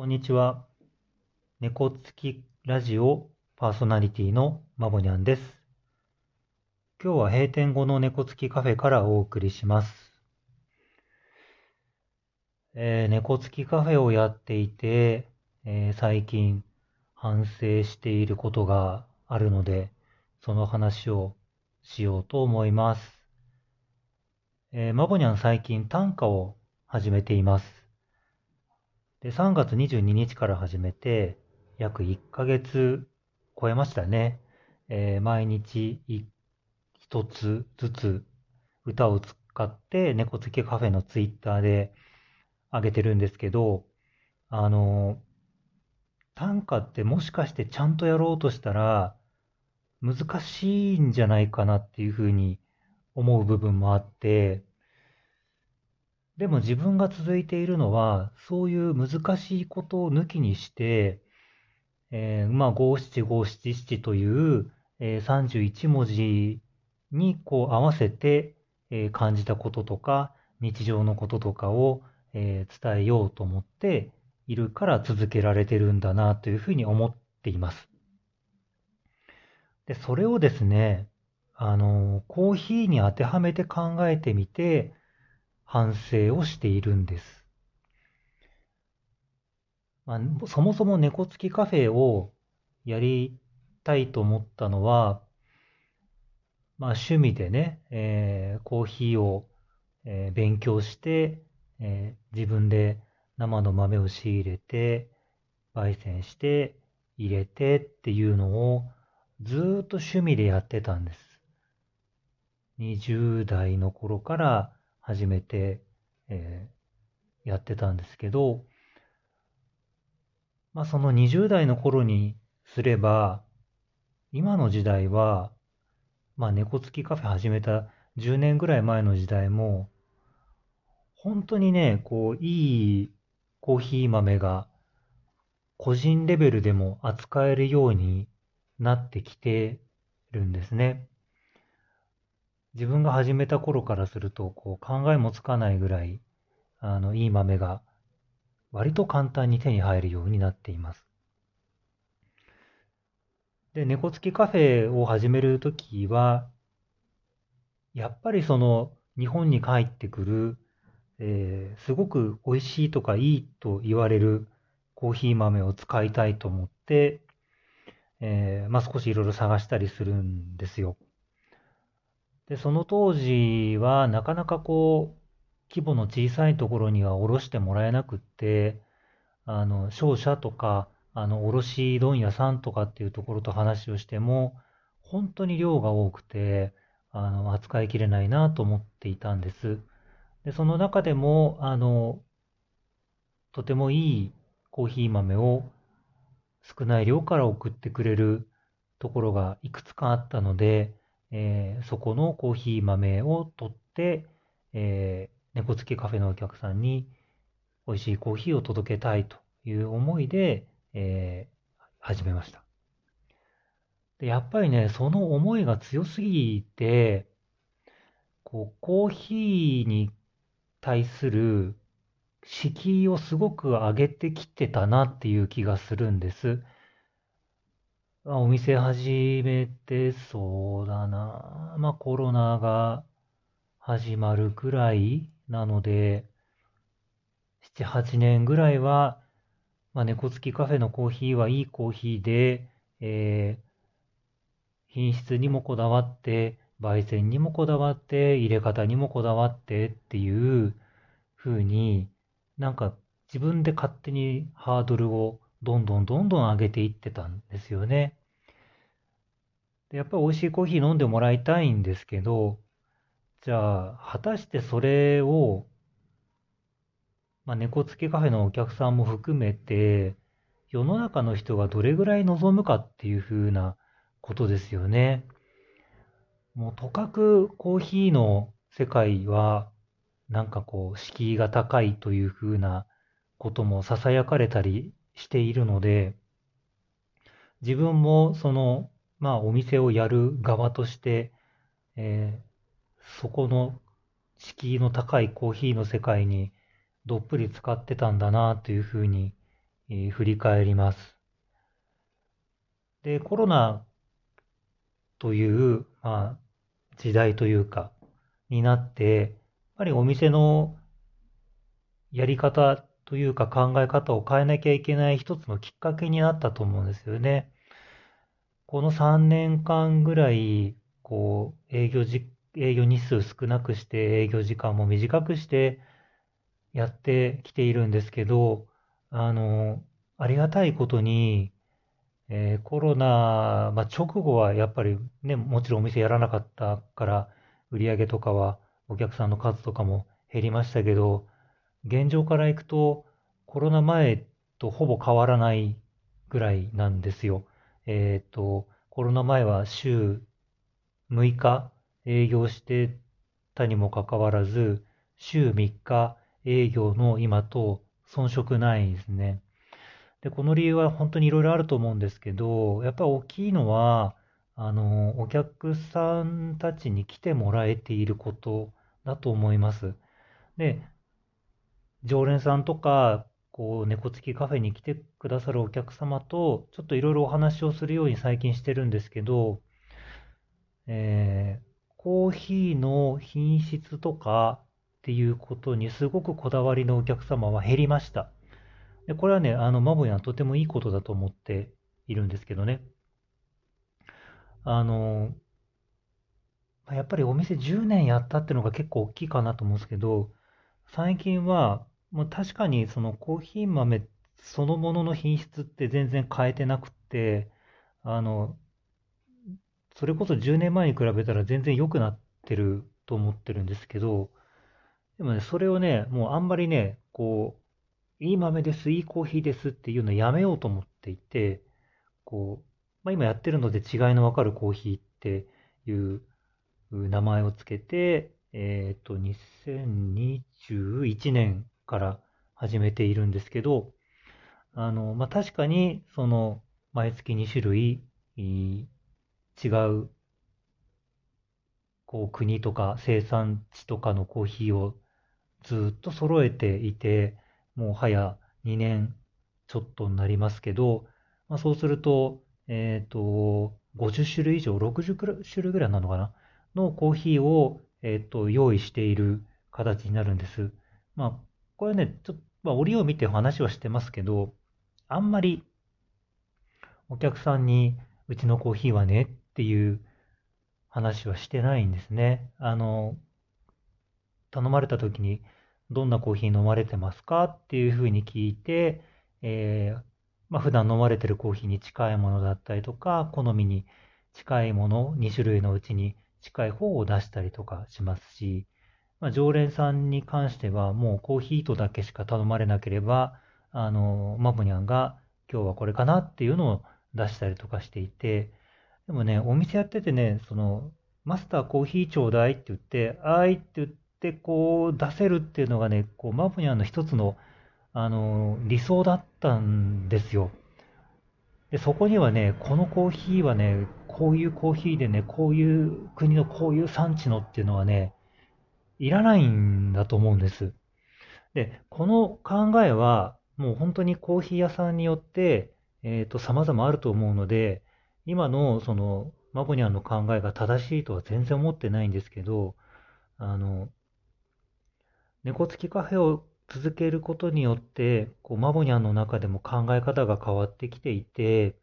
こんにちは。猫つきラジオパーソナリティのまぼにゃんです。今日は閉店後の猫つきカフェからお送りします。えー、猫つきカフェをやっていて、えー、最近反省していることがあるので、その話をしようと思います。えー、まぼにゃん最近短歌を始めています。で、3月22日から始めて、約1ヶ月超えましたね。えー、毎日一つずつ歌を使って猫つきカフェのツイッターで上げてるんですけど、あの、短歌ってもしかしてちゃんとやろうとしたら難しいんじゃないかなっていうふうに思う部分もあって、でも自分が続いているのは、そういう難しいことを抜きにして、えー、まあ、五七五七七という、えー、31文字にこう合わせて、えー、感じたこととか、日常のこととかを、えー、伝えようと思っているから続けられてるんだなというふうに思っています。で、それをですね、あの、コーヒーに当てはめて考えてみて、反省をしているんです。まあ、そもそも猫付きカフェをやりたいと思ったのは、まあ、趣味でね、えー、コーヒーを、えー、勉強して、えー、自分で生の豆を仕入れて、焙煎して、入れてっていうのをずっと趣味でやってたんです。20代の頃から始めて、えー、やってたんですけど、まあその20代の頃にすれば、今の時代は、まあ猫付きカフェ始めた10年ぐらい前の時代も、本当にね、こう、いいコーヒー豆が個人レベルでも扱えるようになってきてるんですね。自分が始めた頃からすると、こう考えもつかないぐらい、あの、いい豆が割と簡単に手に入るようになっています。で、猫付きカフェを始めるときは、やっぱりその日本に帰ってくる、えー、すごく美味しいとかいいと言われるコーヒー豆を使いたいと思って、えー、まあ、少しいろいろ探したりするんですよ。で、その当時はなかなかこう、規模の小さいところには卸してもらえなくって、あの、商社とか、あの、卸問屋さんとかっていうところと話をしても、本当に量が多くて、あの、扱いきれないなと思っていたんです。で、その中でも、あの、とてもいいコーヒー豆を少ない量から送ってくれるところがいくつかあったので、えー、そこのコーヒー豆を取って、えー、猫付きカフェのお客さんに美味しいコーヒーを届けたいという思いで、えー、始めましたで。やっぱりね、その思いが強すぎて、こう、コーヒーに対する敷居をすごく上げてきてたなっていう気がするんです。あお店始めてそうだな。まあコロナが始まるくらいなので、7、8年ぐらいは、まあ猫付きカフェのコーヒーはいいコーヒーで、えー、品質にもこだわって、焙煎にもこだわって、入れ方にもこだわってっていう風に、なんか自分で勝手にハードルをどんどんどんどん上げていってたんですよね。でやっぱり美味しいコーヒー飲んでもらいたいんですけど、じゃあ、果たしてそれを、まあ、猫付きカフェのお客さんも含めて、世の中の人がどれぐらい望むかっていう風なことですよね。もうとかくコーヒーの世界は、なんかこう、敷居が高いという風なことも囁かれたりしているので、自分もその、まあお店をやる側として、えー、そこの敷居の高いコーヒーの世界にどっぷり使ってたんだなというふうにえー振り返ります。で、コロナという、まあ、時代というか、になって、やっぱりお店のやり方というか考え方を変えなきゃいけない一つのきっかけになったと思うんですよね。この3年間ぐらい、こう、営業じ、営業日数少なくして、営業時間も短くして、やってきているんですけど、あの、ありがたいことに、えーコロナ、まあ、直後はやっぱりね、もちろんお店やらなかったから、売り上げとかは、お客さんの数とかも減りましたけど、現状からいくと、コロナ前とほぼ変わらないぐらいなんですよ。えっと、コロナ前は週6日営業してたにもかかわらず、週3日営業の今と遜色ないですね。で、この理由は本当にいろいろあると思うんですけど、やっぱり大きいのは、あの、お客さんたちに来てもらえていることだと思います。で、常連さんとか、こう、猫付きカフェに来てくださるお客様と、ちょっといろいろお話をするように最近してるんですけど、えーコーヒーの品質とかっていうことにすごくこだわりのお客様は減りました。で、これはね、あの、マボヤンとてもいいことだと思っているんですけどね。あの、やっぱりお店10年やったっていうのが結構大きいかなと思うんですけど、最近はもう確かにそのコーヒー豆そのものの品質って全然変えてなくて、あの、それこそ10年前に比べたら全然良くなってると思ってるんですけど、でもね、それをね、もうあんまりね、こう、いい豆です、いいコーヒーですっていうのやめようと思っていて、こう、まあ、今やってるので違いのわかるコーヒーっていう名前をつけて、えっと、2021年から始めているんですけど、あの、まあ、確かに、その、毎月2種類、い違う、こう、国とか生産地とかのコーヒーをずっと揃えていて、もう早2年ちょっとになりますけど、まあ、そうすると、えっと、50種類以上、60種類ぐらいなのかなのコーヒーを、えっと、用意している形になるんです。まあ、これね、ちょっと、まあ、折を見て話はしてますけど、あんまりお客さんに、うちのコーヒーはねっていう話はしてないんですね。あの、頼まれた時に、どんなコーヒー飲まれてますか？っていうふうに聞いて、えーまあ、普段飲まれてるコーヒーに近いものだったりとか、好みに近いもの、2種類のうちに近い方を出したりとかしますし、まあ、常連さんに関してはもうコーヒーとだけしか頼まれなければ、あの、マブニャンが今日はこれかなっていうのを出したりとかしていて、でもね、お店やっててね、その、マスターコーヒーちょうだいって言って、あーいって言って、こう出せるっていうのがね、こう、マブニャンの一つの、あの、理想だったんですよ。で、そこにはね、このコーヒーはね、こういうコーヒーでね、こういう国のこういう産地のっていうのはね、いらないんだと思うんです。で、この考えは、もう本当にコーヒー屋さんによって、えっと、様々あると思うので、今のその、マボニャンの考えが正しいとは全然思ってないんですけど、あの、猫付きカフェを続けることによって、こう、マボニャンの中でも考え方が変わってきていて、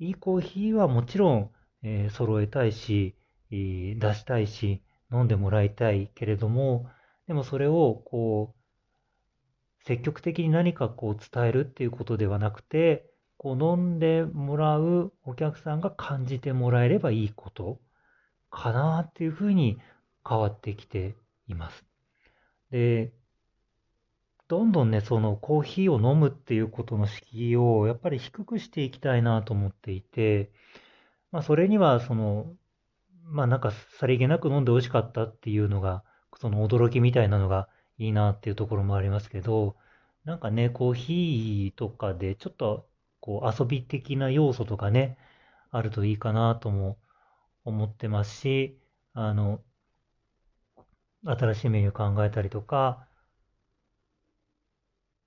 いいコーヒーはもちろん、えー揃えたいし、出したいし、飲んでもらいたいけれども、でもそれを、こう、積極的に何かこう伝えるっていうことではなくて、こう飲んでもらうお客さんが感じてもらえればいいことかなっていうふうに変わってきています。で、どんどんね、そのコーヒーを飲むっていうことの敷居をやっぱり低くしていきたいなと思っていて、まあそれにはその、まあなんかさりげなく飲んで美味しかったっていうのが、その驚きみたいなのがいいなっていうところもありますけど、なんかね、コーヒーとかでちょっとこう遊び的な要素とかね、あるといいかなとも思ってますし、あの、新しいメニュー考えたりとか、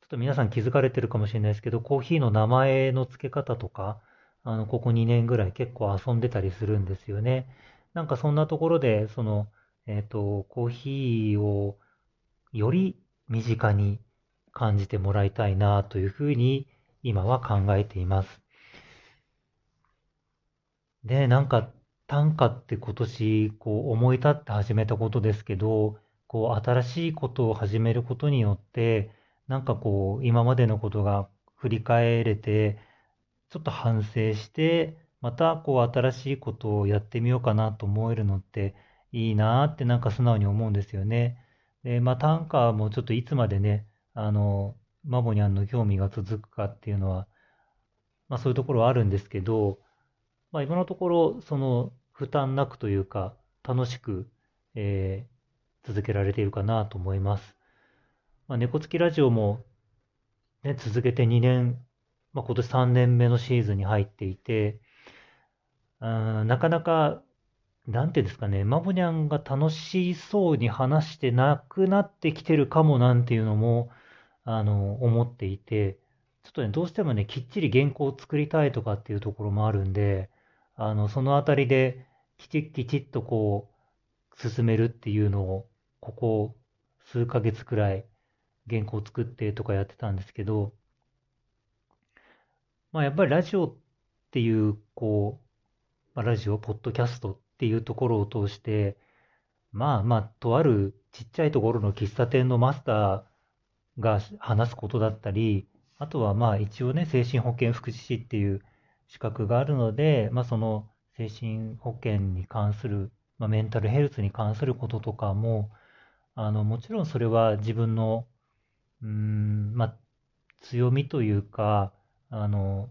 ちょっと皆さん気づかれてるかもしれないですけど、コーヒーの名前の付け方とか、あの、ここ2年ぐらい結構遊んでたりするんですよね。なんかそんなところで、その、えっ、と、コーヒーをより身近に感じてもらいたいなというふうに今は考えています。で、なんか短歌って今年こう思い立って始めたことですけど、こう新しいことを始めることによって、なんかこう今までのことが振り返れて、ちょっと反省して、またこう新しいことをやってみようかなと思えるのっていいなってなんか素直に思うんですよね。で、まあ短歌もちょっといつまでね、あの、マボニャンの興味が続くかっていうのは、まあそういうところはあるんですけど、まあ今のところ、その負担なくというか、楽しく、えー、続けられているかなと思います。まあ、猫つきラジオも、ね、続けて2年、まあ、今年3年目のシーズンに入っていて、あなかなかなんていうんですかね、マボニャンが楽しそうに話してなくなってきてるかもなんていうのも、あの、思っていて、ちょっとね、どうしてもね、きっちり原稿を作りたいとかっていうところもあるんで、あの、そのあたりで、きちっきちっとこう、進めるっていうのを、ここ数ヶ月くらい原稿を作ってとかやってたんですけど、まあやっぱりラジオっていう、こう、まあ、ラジオ、ポッドキャストっていうところを通して、まあまあ、とあるちっちゃいところの喫茶店のマスターが話すことだったり、あとはまあ一応ね、精神保健福祉士っていう資格があるので、まあその精神保健に関する、まあ、メンタルヘルスに関することとかも、あの、もちろんそれは自分の、うん、まあ、強みというか、あの、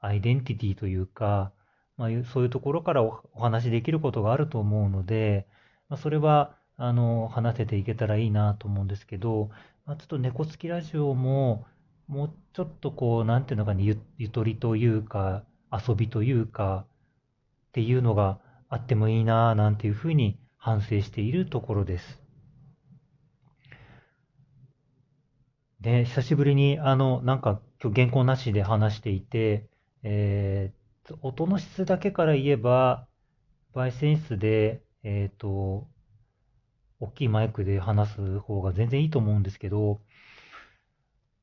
アイデンティティというか、まあ、そういうところからお話しできることがあると思うので、まあ、それは、あの、話せていけたらいいなと思うんですけど、まあ、ちょっと猫つきラジオも、もうちょっとこう、なんていうのかね、ゆゆとりというか、遊びというか、っていうのがあってもいいななんていうふうに反省しているところです。で、久しぶりに、あの、なんか今日原稿なしで話していて、えー、音の質だけから言えば、焙煎室で、えっ、ー、と、大きいマイクで話す方が全然いいと思うんですけど、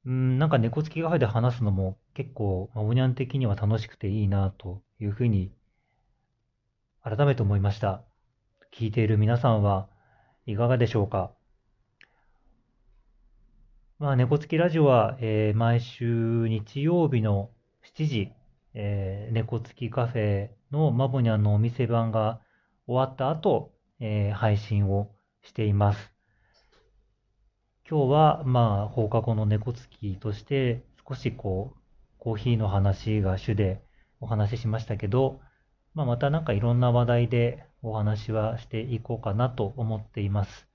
うん、なんか猫付きカフェで話すのも結構、まあ、おにゃん的には楽しくていいなというふうに改めて思いました。聞いている皆さんはいかがでしょうか？まあ、猫付きラジオは、えー、毎週日曜日の7時、えー、猫付きカフェのマボニャンのお店番が終わった後、えー、配信をしています。今日は、まあ、放課後の猫付きとして、少しこう、コーヒーの話が主でお話ししましたけど、まあ、またなんかいろんな話題でお話はしていこうかなと思っています。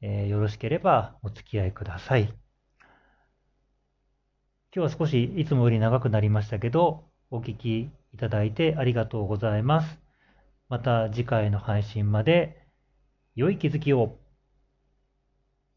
えー、よろしければお付き合いください。今日は少しいつもより長くなりましたけど、お聞きいただいてありがとうございます。また次回の配信まで良い気づきを。